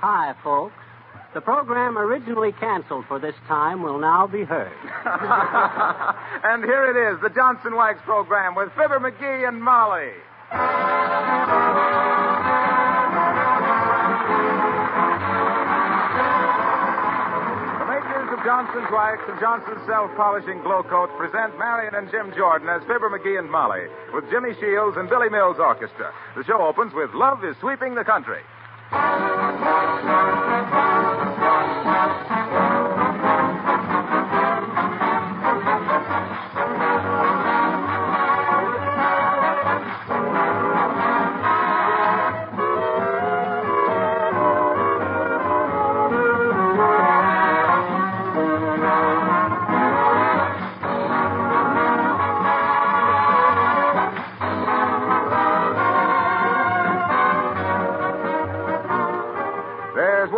Hi, folks. The program originally canceled for this time will now be heard. and here it is, the Johnson Wax program with Fibber McGee and Molly. The makers of Johnson's Wax and Johnson's Self-Polishing Glow Coat present Marion and Jim Jordan as Fibber McGee and Molly with Jimmy Shields and Billy Mills Orchestra. The show opens with Love is Sweeping the Country. There's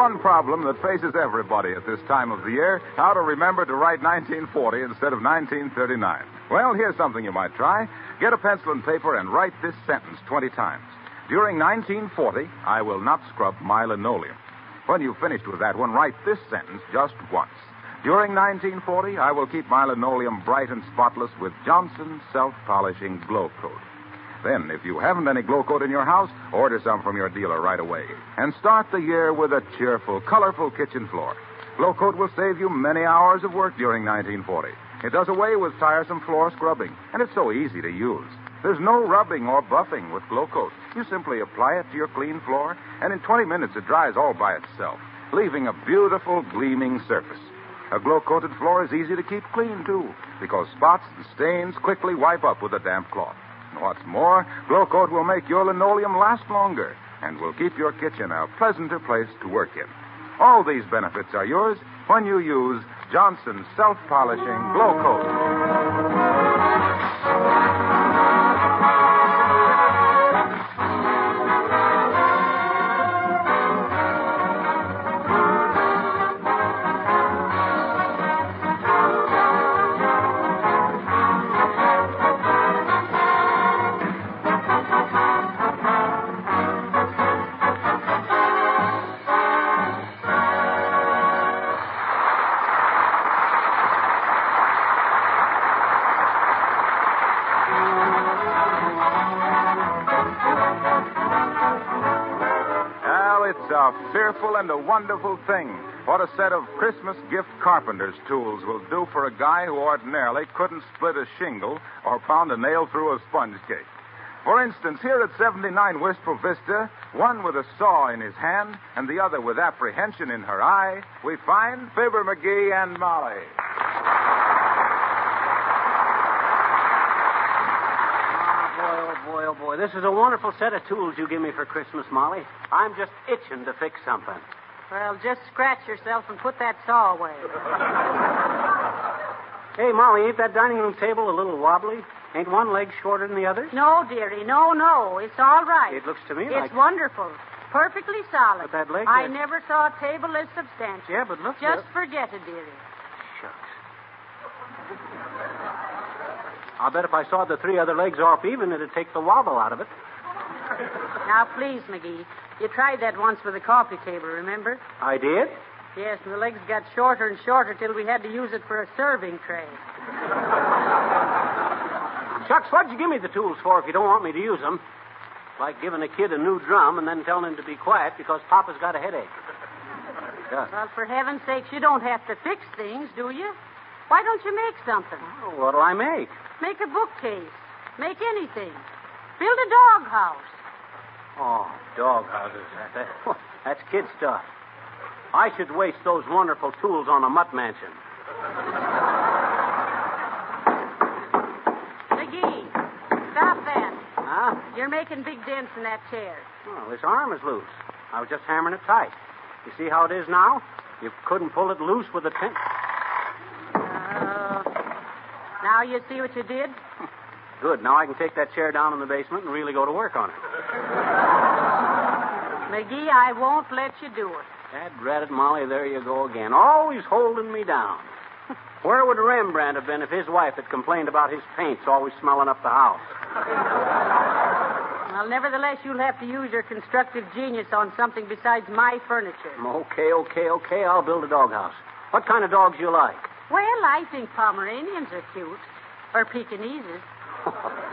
one problem that faces everybody at this time of the year how to remember to write 1940 instead of 1939. Well, here's something you might try. Get a pencil and paper and write this sentence 20 times. During 1940, I will not scrub my linoleum. When you've finished with that one, write this sentence just once. During 1940, I will keep my linoleum bright and spotless with Johnson's self polishing glow coat. Then, if you haven't any glow coat in your house, order some from your dealer right away. And start the year with a cheerful, colorful kitchen floor. Glow coat will save you many hours of work during 1940. It does away with tiresome floor scrubbing, and it's so easy to use. There's no rubbing or buffing with Glow Coat. You simply apply it to your clean floor, and in 20 minutes it dries all by itself, leaving a beautiful, gleaming surface. A glow coated floor is easy to keep clean, too, because spots and stains quickly wipe up with a damp cloth. What's more, Glow Coat will make your linoleum last longer and will keep your kitchen a pleasanter place to work in. All these benefits are yours when you use Johnson's self polishing Glow wonderful thing what a set of Christmas gift carpenter's tools will do for a guy who ordinarily couldn't split a shingle or pound a nail through a sponge cake. For instance, here at 79 Wistful Vista, one with a saw in his hand and the other with apprehension in her eye, we find Fibber McGee and Molly. Oh, boy, oh, boy, oh, boy. This is a wonderful set of tools you give me for Christmas, Molly. I'm just itching to fix something. Well, just scratch yourself and put that saw away. Hey, Molly, ain't that dining room table a little wobbly? Ain't one leg shorter than the other? No, dearie, no, no. It's all right. It looks to me It's like. wonderful. Perfectly solid. But that leg I there- never saw a table as substantial. Yeah, but look. Just there- forget it, dearie. Shucks. I'll bet if I sawed the three other legs off even, it'd take the wobble out of it. Now, please, McGee. You tried that once with the coffee table, remember? I did? Yes, and the legs got shorter and shorter till we had to use it for a serving tray. Shucks, what'd you give me the tools for if you don't want me to use them? Like giving a kid a new drum and then telling him to be quiet because Papa's got a headache. Just. Well, for heaven's sakes, you don't have to fix things, do you? Why don't you make something? Oh, what'll I make? Make a bookcase. Make anything. Build a doghouse. Oh, dog houses. That, that, that's kid stuff. I should waste those wonderful tools on a mutt mansion. McGee, stop that. Huh? You're making big dents in that chair. Oh, this arm is loose. I was just hammering it tight. You see how it is now? You couldn't pull it loose with a pin. Uh, now you see what you did? Good. Now I can take that chair down in the basement and really go to work on it. McGee, I won't let you do it. Dad dreaded Molly, there you go again. Always holding me down. Where would Rembrandt have been if his wife had complained about his paints always smelling up the house? Well, nevertheless, you'll have to use your constructive genius on something besides my furniture. Mm, okay, okay, okay. I'll build a doghouse. What kind of dogs you like? Well, I think Pomeranians are cute. Or Pekinese.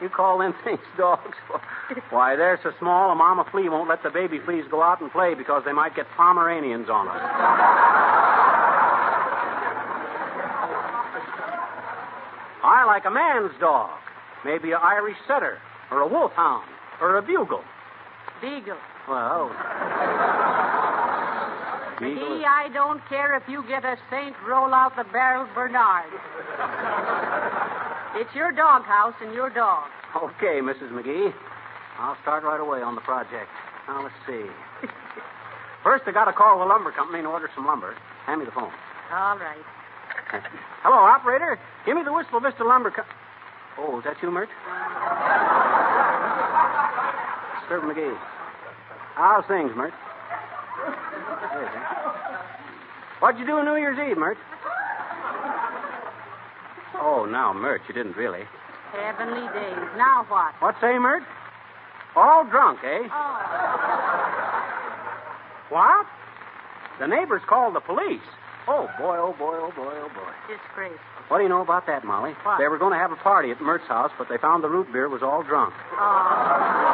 You call them things dogs? Why, they're so small a mama flea won't let the baby fleas go out and play because they might get Pomeranians on us. I like a man's dog. Maybe an Irish setter, or a wolfhound, or a bugle. Beagle. Well. McGee, I don't care if you get a Saint roll out the barrel Bernard. it's your doghouse and your dog. Okay, Mrs. McGee. I'll start right away on the project. Now, let's see. First, I got to call the lumber company and order some lumber. Hand me the phone. All right. Hello, operator. Give me the whistle, Mr. Lumber Co- Oh, is that you, Mert? Sir McGee. How's things, Mert? What'd you do on New Year's Eve, Mert? Oh, now, Mert, you didn't really. Heavenly days. Now what? What say, Mert? All drunk, eh? Oh. What? The neighbors called the police. Oh, boy, oh, boy, oh, boy, oh, boy. Disgrace. What do you know about that, Molly? What? They were going to have a party at Mert's house, but they found the root beer was all drunk. Oh.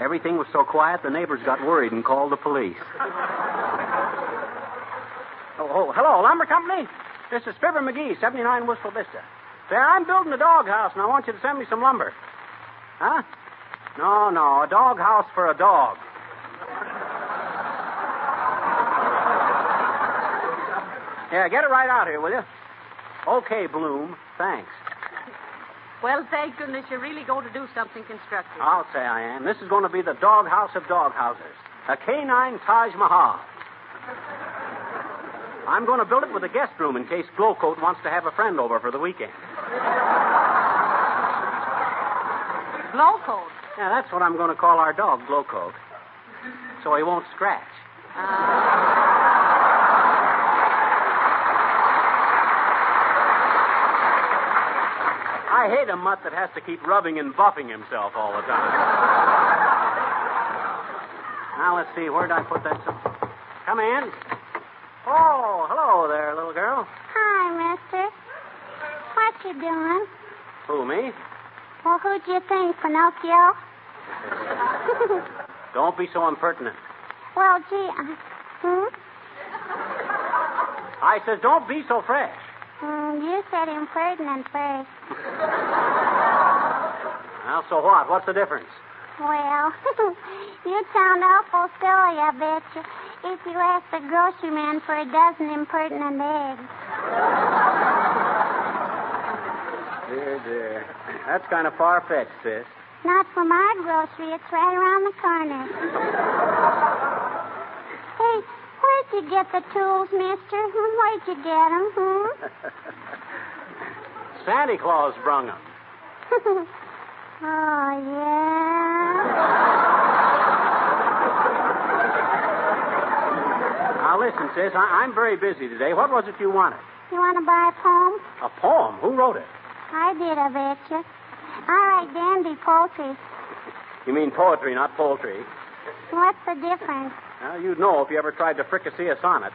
Everything was so quiet, the neighbors got worried and called the police. Oh, oh, hello, lumber company? This is Fibber McGee, 79 Wistful Vista. Say, I'm building a doghouse, and I want you to send me some lumber. Huh? No, no, a doghouse for a dog. Yeah, get it right out here, will you? Okay, Bloom. Thanks. Well, thank goodness you're really going to do something constructive. I'll say I am. This is going to be the doghouse of doghouses. A canine Taj Mahal. I'm going to build it with a guest room in case Glowcoat wants to have a friend over for the weekend. Blow coat. Yeah, that's what I'm going to call our dog, Glowcoat. So he won't scratch. I hate a mutt that has to keep rubbing and buffing himself all the time. now, let's see. Where'd I put that? some- Come in. Oh, hello there, little girl. Hi, mister. What you doing? Who, me? Well, who'd you think, Pinocchio? Don't be so impertinent. well, gee, uh, hmm? I says, don't be so fresh. Mm, you said impertinent first. Well, so what? What's the difference? Well, you'd sound awful silly, I bet you, if you ask the grocery man for a dozen impertinent eggs. Dear, dear. That's kind of far fetched, sis. Not from our grocery. It's right around the corner. hey, where'd you get the tools, mister? Where'd you get 'em, hmm? Santa Claus brung them. oh, yeah? Now, listen, sis, I- I'm very busy today. What was it you wanted? You want to buy a poem? A poem? Who wrote it? I did, I bet you. I write dandy poetry. You mean poetry, not poultry. What's the difference? Well, you'd know if you ever tried to fricassee a sonnet.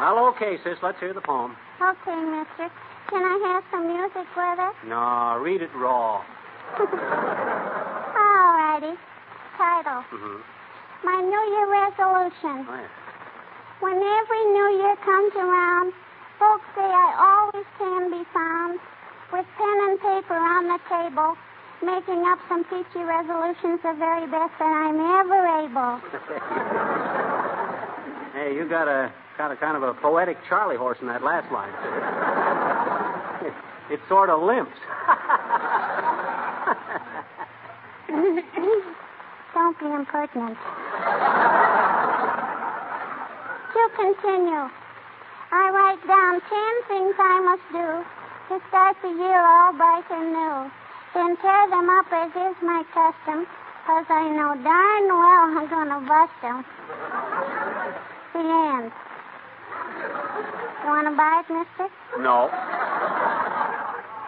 Well, okay, sis. Let's hear the poem. Okay, mister. Can I have some music with it? No, read it raw. Title. Mm-hmm. My New Year resolution. Oh, yeah. When every New Year comes around, folks say I always can be found with pen and paper on the table, making up some peachy resolutions the very best that I'm ever able. Hey, you got a got a kind of a poetic Charlie horse in that last line. it sort of limps. Don't be impertinent. to continue, I write down ten things I must do to start the year all bright and new. Then tear them up as is my custom, 'cause I know darn well I'm going to bust them. The end. You want to buy it, mister? No.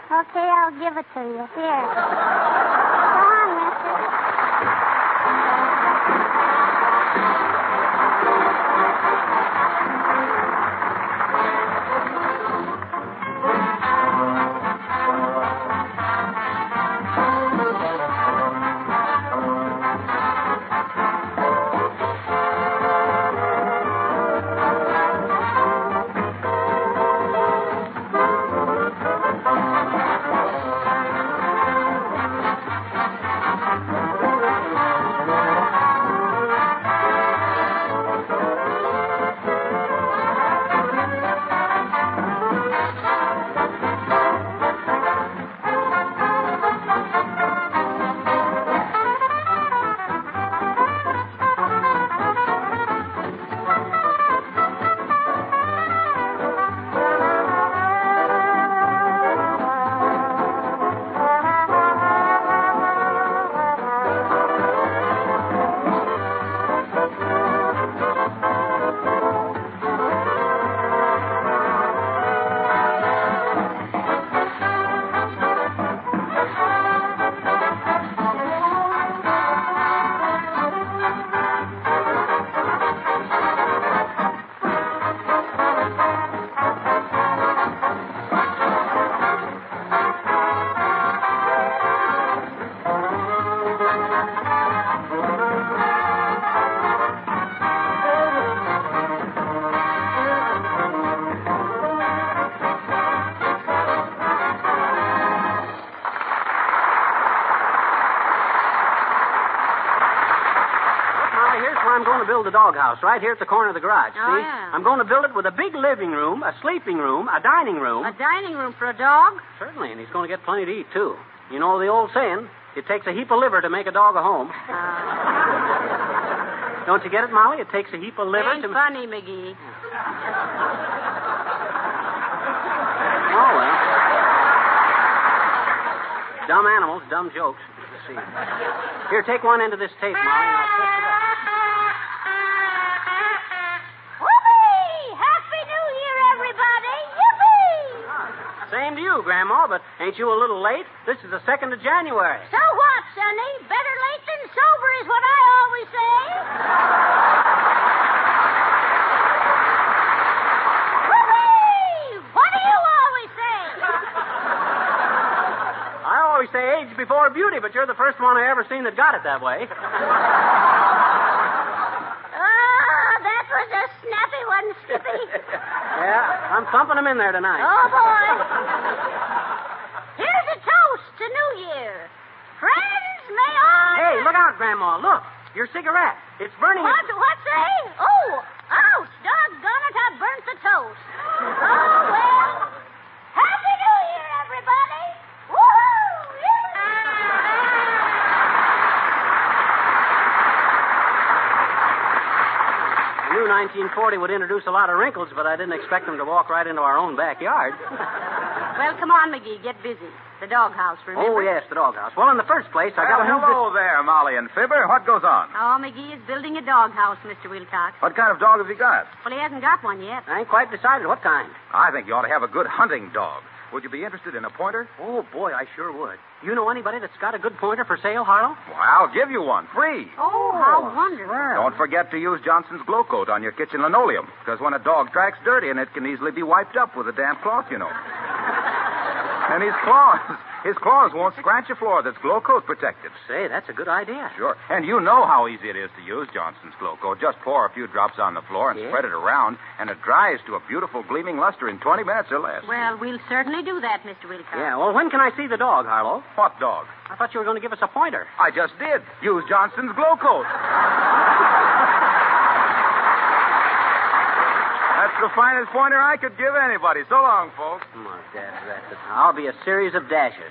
Okay, I'll give it to you. Here. Go on, mister. Look, Molly, here's where I'm going to build the doghouse, right here at the corner of the garage. Oh, see? yeah. I'm going to build it with a big living room, a sleeping room, a dining room. A dining room for a dog? Certainly, and he's going to get plenty to eat, too. You know the old saying, it takes a heap of liver to make a dog a home. Uh. Don't you get it, Molly? It takes a heap of liver Ain't to... funny, McGee. Oh, well. Dumb animals, dumb jokes. Let's see. Here, take one end of this tape, Molly, Grandma, but ain't you a little late? This is the 2nd of January. So what, Sonny? Better late than sober is what I always say. Whoopee! What do you always say? I always say age before beauty, but you're the first one I ever seen that got it that way. Ah, that was a snappy one, Skippy. yeah, I'm thumping them in there tonight. Oh, boy. Here's a toast to New Year. Friends, may I... Hey, look out, Grandma. Look. Your cigarette. It's burning. What? What's that? Oh, ouch! Doggone it, I burnt the toast. Oh, well. Happy New Year, everybody! Woohoo! I knew 1940 would introduce a lot of wrinkles, but I didn't expect them to walk right into our own backyard. Well, come on, McGee. Get busy. The doghouse, oh, remember? oh, yes, the doghouse. Well, in the first place, I Well, got to move hello there, Molly and Fibber. What goes on? Oh, McGee is building a doghouse, Mr. Wilcox. What kind of dog have he got? Well, he hasn't got one yet. I ain't quite decided what kind. I think you ought to have a good hunting dog. Would you be interested in a pointer? Oh, boy, I sure would. You know anybody that's got a good pointer for sale, Harlow? Well, I'll give you one, free. Oh, how oh, wonderful. Don't forget to use Johnson's Glow Coat on your kitchen linoleum, because when a dog tracks dirty in it can easily be wiped up with a damp cloth, you know. And his claws, his claws won't scratch a floor that's Glow Coat protected. Say, that's a good idea. Sure. And you know how easy it is to use Johnson's Glow Coat. Just pour a few drops on the floor and Yeah. spread it around, and it dries to a beautiful gleaming luster in 20 minutes or less. Well, we'll certainly do that, Mr. Wilcox. Yeah, well, when can I see the dog, Harlow? What dog? I thought you were going to give us a pointer. I just did. Use Johnson's Glow That's the finest pointer I could give anybody. So long, folks. Come on, Dad. That's I'll be a series of dashes.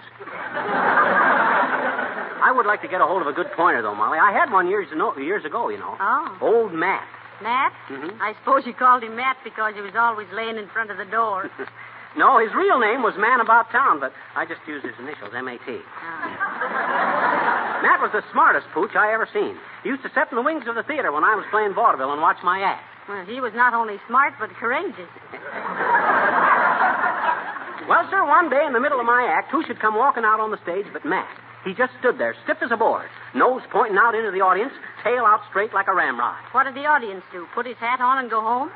I would like to get a hold of a good pointer, though, Molly. I had one years, no, years ago, you know. Oh. Old Matt. Matt? Mhm. I suppose you called him Matt because he was always laying in front of the door. No, his real name was Man About Town, but I just used his initials, M-A-T. Oh. Matt was the smartest pooch I ever seen. He used to sit in the wings of the theater when I was playing vaudeville and watch my act. Well, he was not only smart, but courageous. Well, sir, one day in the middle of my act, who should come walking out on the stage but Matt? He just stood there, stiff as a board, nose pointing out into the audience, tail out straight like a ramrod. What did the audience do? Put his hat on and go home?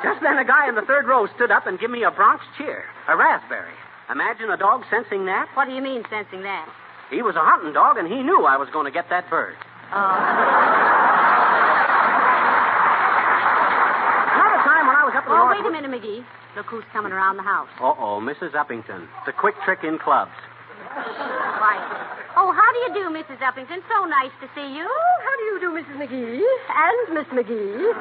Just then, a guy in the third row stood up and gave me a Bronx cheer, a raspberry. Imagine a dog sensing that. What do you mean, sensing that? He was a hunting dog, and he knew I was going to get that bird. Another time when I was up in the Oh, north. wait a minute, McGee. Look who's coming around the house. Uh oh, Mrs. Uppington, the quick trick in clubs. Why? Oh, how do you do, Mrs. Uppington? So nice to see you. How do you do, Mrs. McGee? And Miss McGee?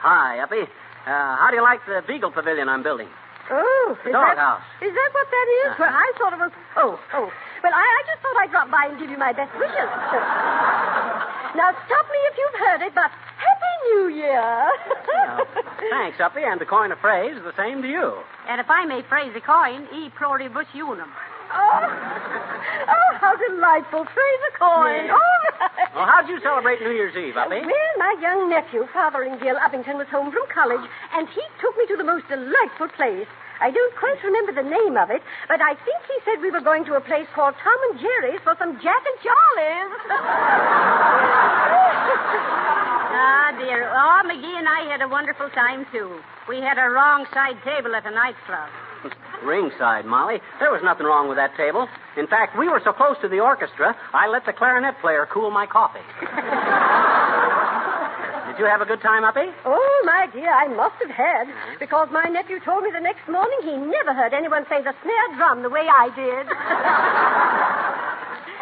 Hi, Uppy. Uh, how do you like the Beagle Pavilion I'm building? Oh, is that, doghouse. is that what that is? Well, I thought it was. Oh, oh. Well, I, I just thought I'd drop by and give you my best wishes. now, stop me if you've heard it, but Happy New Year. Uh, thanks, Uppy, and to coin a phrase, the same to you. And if I may phrase a coin, e pluribus unum. Oh, oh, how delightful. Praise a coin. Yeah. All right. Well, how'd you celebrate New Year's Eve, Uppy? Well, my young nephew, Fotheringill Uppington, was home from college, and he took me to the most delightful place. I don't quite remember the name of it, but I think he said we were going to a place called Tom and Jerry's for some Jack and Charlie's. Ah, dear. Oh, McGee and I had a wonderful time, too. We had a wrong side table at a nightclub. Ringside, Molly. There was nothing wrong with that table. In fact, we were so close to the orchestra, I let the clarinet player cool my coffee. Did you have a good time, Uppy? oh, my dear, I must have had, uh-huh. because my nephew told me the next morning he never heard anyone play the snare drum the way I did.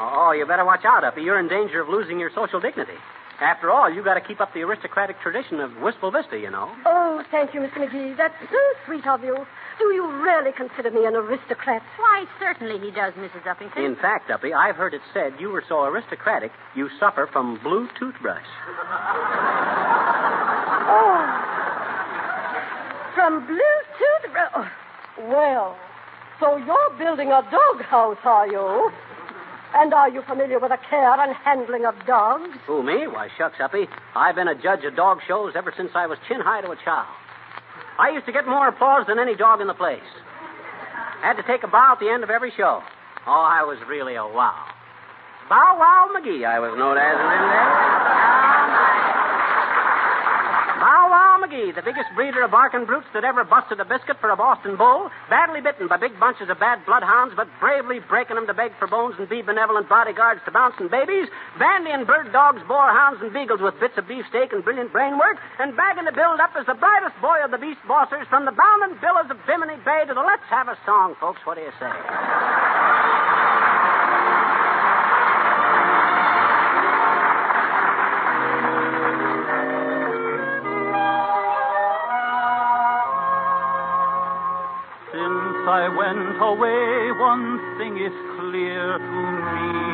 Oh, you better watch out, Uppy. You're in danger of losing your social dignity. After all, you've got to keep up the aristocratic tradition of Wistful Vista, you know. oh, thank you, Mr. McGee. That's so sweet of you. Do you really consider me an aristocrat? Why, certainly he does, Mrs. Uppington. In fact, Uppy, I've heard it said you were so aristocratic you suffer from blue toothbrush. Oh. From blue tooth. Oh. Well, so you're building a doghouse, are you? And are you familiar with the care and handling of dogs? Who, me? Why, shucks, Uppy. I've been a judge of dog shows ever since I was chin high to a child. I used to get more applause than any dog in the place. Had to take a bow at the end of every show. Oh, I was really a wow. Bow Wow McGee, I was known as in them. Wow McGee, the biggest breeder of barking brutes that ever busted a biscuit for a Boston bull, badly bitten by big bunches of bad bloodhounds, but bravely breaking them to beg for bones and be benevolent bodyguards to bouncing babies, bandying bird dogs, boarhounds, and beagles with bits of beefsteak and brilliant brainwork, and bagging to build up as the brightest boy of the beast bossers from the bounding billows of Bimini Bay to the Let's Have a Song, folks. What do you say? I went away, one thing is clear to me.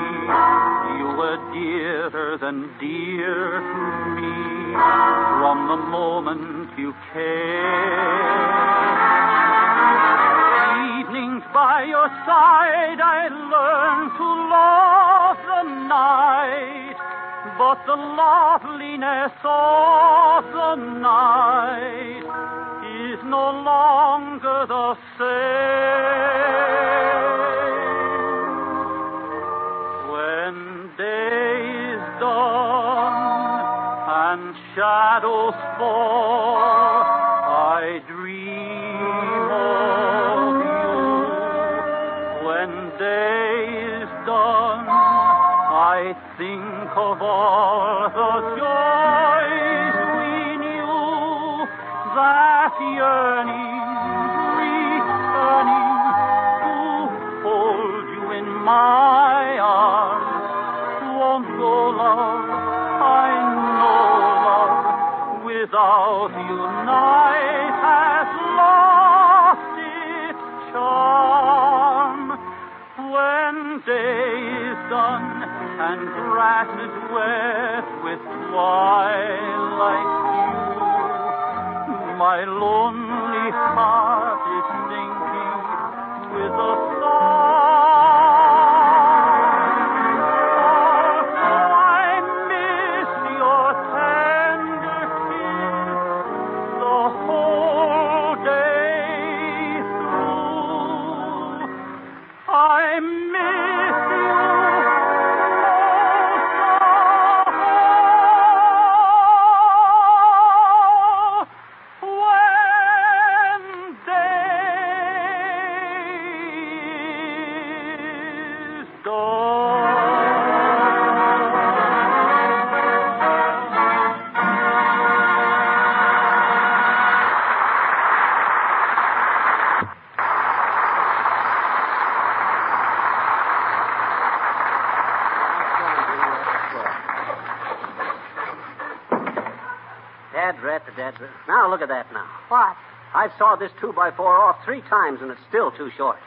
You were dearer than dear to me from the moment you came. Evenings by your side, I learned to love the night. But the loveliness of the night is no longer the shadows fall, I dream of you. When day is done, I think of all the joys wet with twilight dew, my lonely heart Now look at that now. What? I've sawed this two by four off three times and it's still too short.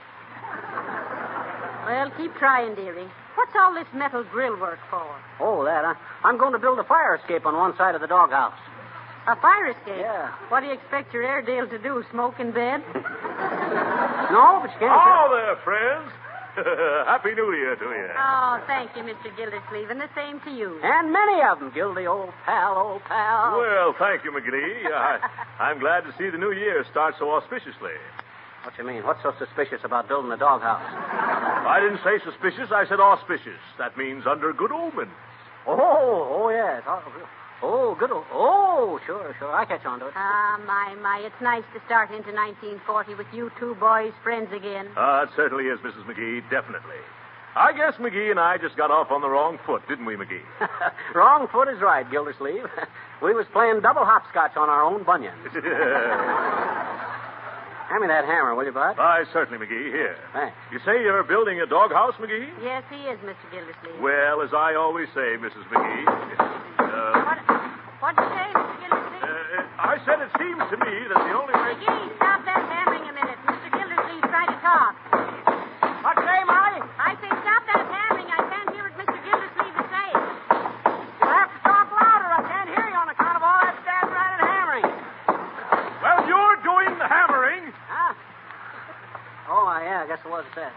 Well, keep trying, dearie. What's all this metal grill work for? Oh, that. I, I'm going to build a fire escape on one side of the doghouse. A fire escape? Yeah. What do you expect your Airedale to do? Smoke in bed? No, but you can't. Hello there, friends. Happy New Year to you. Oh, thank you, Mr. Gildersleeve, and the same to you. And many of them, Gildy, old pal, old pal. Well, thank you, McGee. I, I'm glad to see the new year start so auspiciously. What you mean? What's so suspicious about building a doghouse? I didn't say suspicious, I said auspicious. That means under good omen. Oh, oh yes. Oh, oh good. old- Oh, sure, sure. I catch on to it. Ah, my, my. It's nice to start into 1940 with you two boys friends again. Ah, it certainly is, Mrs. McGee, definitely. I guess McGee and I just got off on the wrong foot, didn't we, McGee? Wrong foot is right, Gildersleeve. we was playing double hopscotch on our own bunions. Hand me that hammer, will you, Bud? Aye, certainly, McGee. Here. Thanks. You say you're building a doghouse, McGee? Yes, he is, Mr. Gildersleeve. Well, as I always say, Mrs. McGee. Uh, What, what'd you say, Mr. Gildersleeve? uh, I said it seems to me that the only way. McGee, stop that hammering a minute. Mr. Gildersleeve's trying to talk. What say, Molly? I say stop that hammering. I can't hear what Mr. Gildersleeve is saying. You'll have to talk louder. I can't hear you on account of all that stabbing right and hammering. Well, you're doing the hammering. Huh? Oh, uh, yeah, I guess it was that.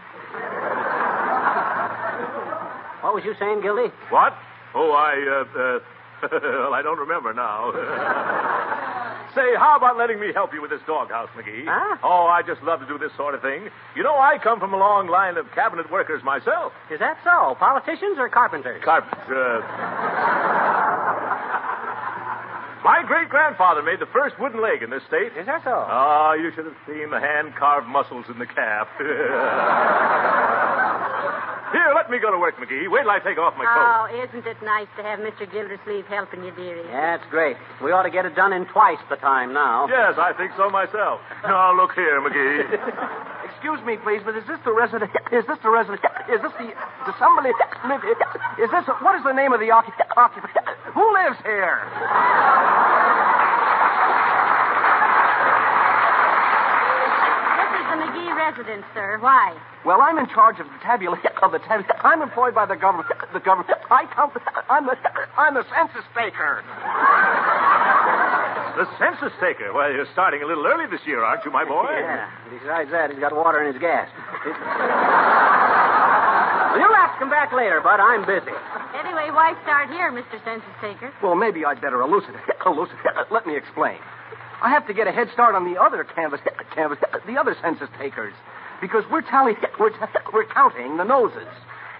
what was you saying, Gildy? What? Oh, I, uh, uh, well, I don't remember now. Say, how about letting me help you with this doghouse, McGee? Huh? Oh, I just love to do this sort of thing. You know, I come from a long line of cabinet workers myself. Is that so? Politicians or carpenters? Carpet, uh... My great grandfather made the first wooden leg in this state. Is that so? Ah, you should have seen the hand carved muscles in the calf. Here, let me go to work, McGee. Wait till I take off my coat. Oh, isn't it nice to have Mr. Gildersleeve helping you, dearie? Yeah, it's great. We ought to get it done in twice the time now. Yes, I think so myself. Now, look here, McGee. Excuse me, please, but is this the resident? Is this the resident? Is this the? Does somebody live here? Is this? What is the name of the occupant? Who lives here? This is the residence, sir. Why? Well, I'm in charge of the tabulation of the tab. I'm employed by the government. The government. I come. I'm the. I'm the census taker. the census taker. Well, you're starting a little early this year, aren't you, my boy? Yeah. Besides that, he's got water in his gas. well, you'll have to come back later, Bud. I'm busy. Anyway, why start here, Mr. Census Taker? Well, maybe I'd better elucidate. Elucidate. Let me explain. I have to get a head start on the other canvas, canvas, the other census takers, because we're tally, we're, we're counting the noses.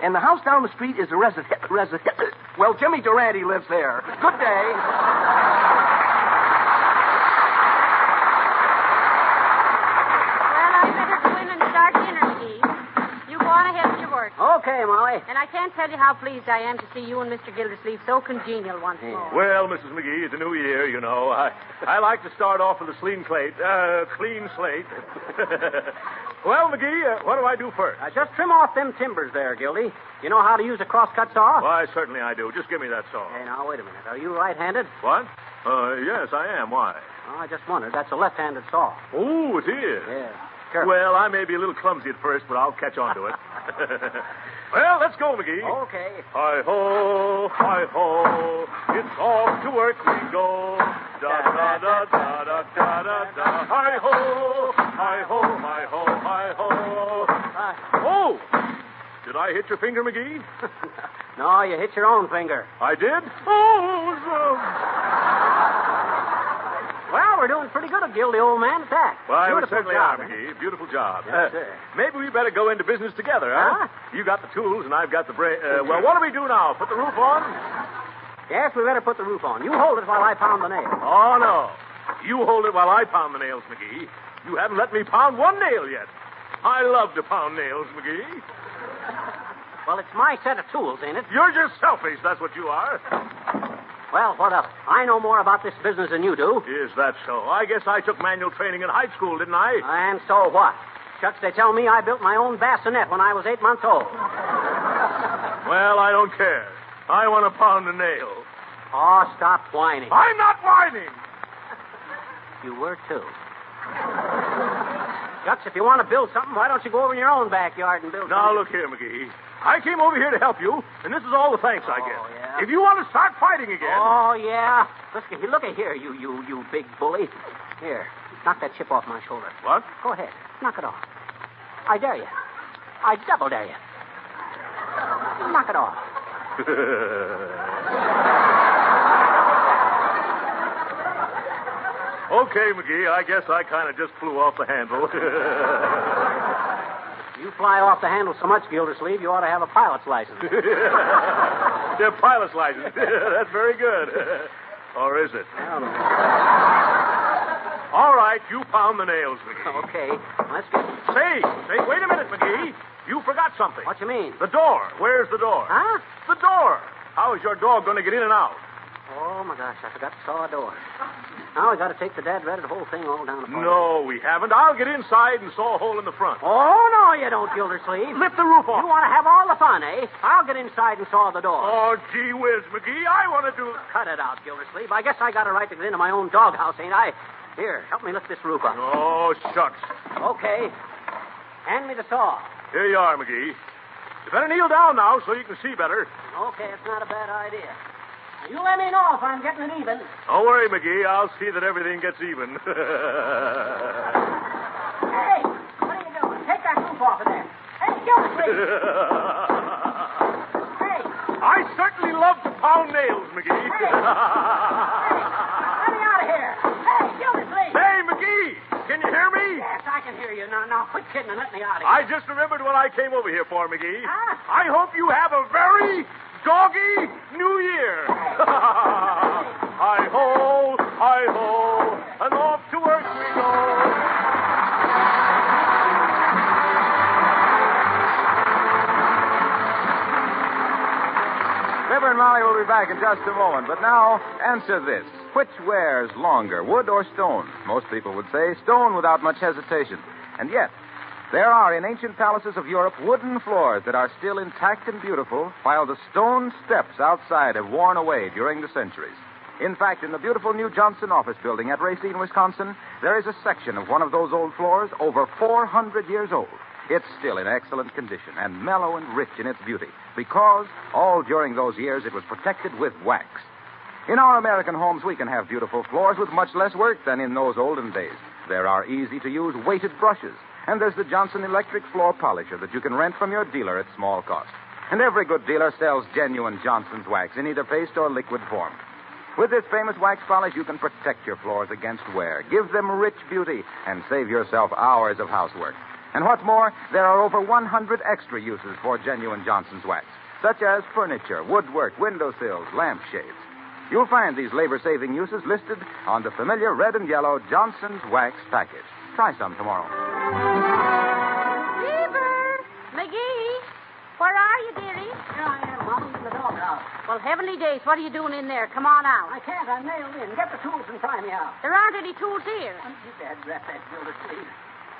And the house down the street is a resident, resident. Well, Jimmy Durante lives there. Good day. Well, I better go in and start dinner, McGee. You go on ahead with your work. Okay, Molly. And I can't tell you how pleased I am to see you and Mr. Gildersleeve so congenial once more. Well, Mrs. McGee, it's a new year, you know. I, I like to start off with a clean slate. Uh, clean slate. well, McGee, uh, what do I do first? Uh, just trim off them timbers there, Gildy. You know how to use a crosscut saw? Why, certainly I do. Just give me that saw. Hey, now, wait a minute. Are you right-handed? What? Uh, yes, I am. Why? Oh, I just wondered. That's a left-handed saw. Oh, it is. Yeah. Careful. Well, I may be a little clumsy at first, but I'll catch on to it. well, let's go, McGee. Okay. Hi ho, hi ho, it's off to work we go. Da da da da da da da da. Hi ho, hi ho, hi ho, hi ho. Oh, did I hit your finger, McGee? no, you hit your own finger. I did. Oh, we're doing pretty good, at Gildy, old man, at that. well, we Beautiful certainly job, are, eh? McGee. Beautiful job. Yes, Uh, sir. maybe we better go into business together, huh? You got the tools, and I've got the brain. Uh, well, what do we do now? Put the roof on? Yes, we better put the roof on. You hold it while I pound the nail. Oh, no. You hold it while I pound the nails, McGee. You haven't let me pound one nail yet. I love to pound nails, McGee. Well, it's my set of tools, ain't it? You're just selfish, that's what you are. Well, what of it? I know more about this business than you do. Is that so? I guess I took manual training in high school, didn't I? And so what? Shucks, they tell me I built my own bassinet when I was eight months old. Well, I don't care. I want to pound a nail. Oh, stop whining. I'm not whining. You were, too. Shucks, if you want to build something, why don't you go over in your own backyard and build Now, something? look here, McGee. I came over here to help you, and this is all the thanks I oh, get. Oh, yeah? If you want to start fighting again. Oh, yeah? Listen, look at here, you, you, you big bully. Here, knock that chip off my shoulder. What? Go ahead. Knock it off. I dare you. I double dare you. Knock it off. okay, McGee. I guess I kind of just flew off the handle. You fly off the handle so much, Gildersleeve, you ought to have a pilot's license. the pilot's license. That's very good. or is it? Well, All right, you pound the nails, McGee. okay, let's get. Say, say, wait a minute, McGee. You forgot something. What you mean? The door. Where's the door? Huh? The door. How is your dog going to get in and out? Oh my gosh, I forgot to saw a door. Now we got to take the dad ratted whole thing all down the No, we haven't. I'll get inside and saw a hole in the front. Oh no, you don't, Gildersleeve. Lift the roof off. You want to have all the fun, eh? I'll get inside and saw the door. Oh, gee whiz, McGee. I want to do. Cut it out, Gildersleeve. I guess I got a right to get into my own doghouse, ain't I? Here, help me lift this roof up. Oh, shucks. Okay. Hand me the saw. Here you are, McGee. You better kneel down now so you can see better. Okay, it's not a bad idea. You let me know if I'm getting it even. Don't worry, McGee. I'll see that everything gets even. Hey, what are you doing? Take that roof off of there. Hey, hey, I certainly love to pound nails, McGee. Hey, let me out of here. Hey, Gildersleeve. hey, McGee, can you hear me? Yes, I can hear you. Now, now, quit kidding and let me out of here. I just remembered what I came over here for, McGee. Huh? I hope you have a very doggy New Year. hi ho, hi ho, and off to work we go. Fibber and Molly will be back in just a moment. But now, answer this. Which wears longer, wood or stone? Most people would say stone without much hesitation. And yet, there are in ancient palaces of Europe wooden floors that are still intact and beautiful, while the stone steps outside have worn away during the centuries. In fact, in the beautiful new Johnson office building at Racine, Wisconsin, there is a section of one of those old floors over 400 years old. It's still in excellent condition and mellow and rich in its beauty because all during those years it was protected with wax. In our American homes, we can have beautiful floors with much less work than in those olden days. There are easy to use weighted brushes, and there's the Johnson Electric Floor Polisher that you can rent from your dealer at small cost. And every good dealer sells genuine Johnson's wax in either paste or liquid form. With this famous wax polish, you can protect your floors against wear, give them rich beauty, and save yourself hours of housework. And what's more, there are over 100 extra uses for genuine Johnson's wax, such as furniture, woodwork, windowsills, lampshades. You'll find these labor saving uses listed on the familiar red and yellow Johnson's Wax package. Try some tomorrow. Fibber! McGee! Where are you, dearie? Here I am, Molly, in the doghouse. Well, heavenly days, what are you doing in there? Come on out. I can't. I'm nailed in. Get the tools and pry me out. There aren't any tools here. You bad rep that Gildersleeve.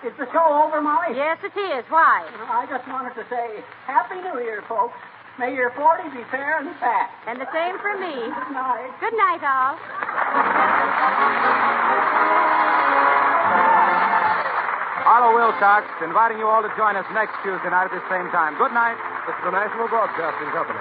Is the show over, Molly? Yes, it is. Why? I just wanted to say Happy New Year, folks. May your 40 be fair and fat. And the same for me. Good night. Good night, all. Harlow Wilcox inviting you all to join us next Tuesday night at the same time. Good night. This is the National Broadcasting Company.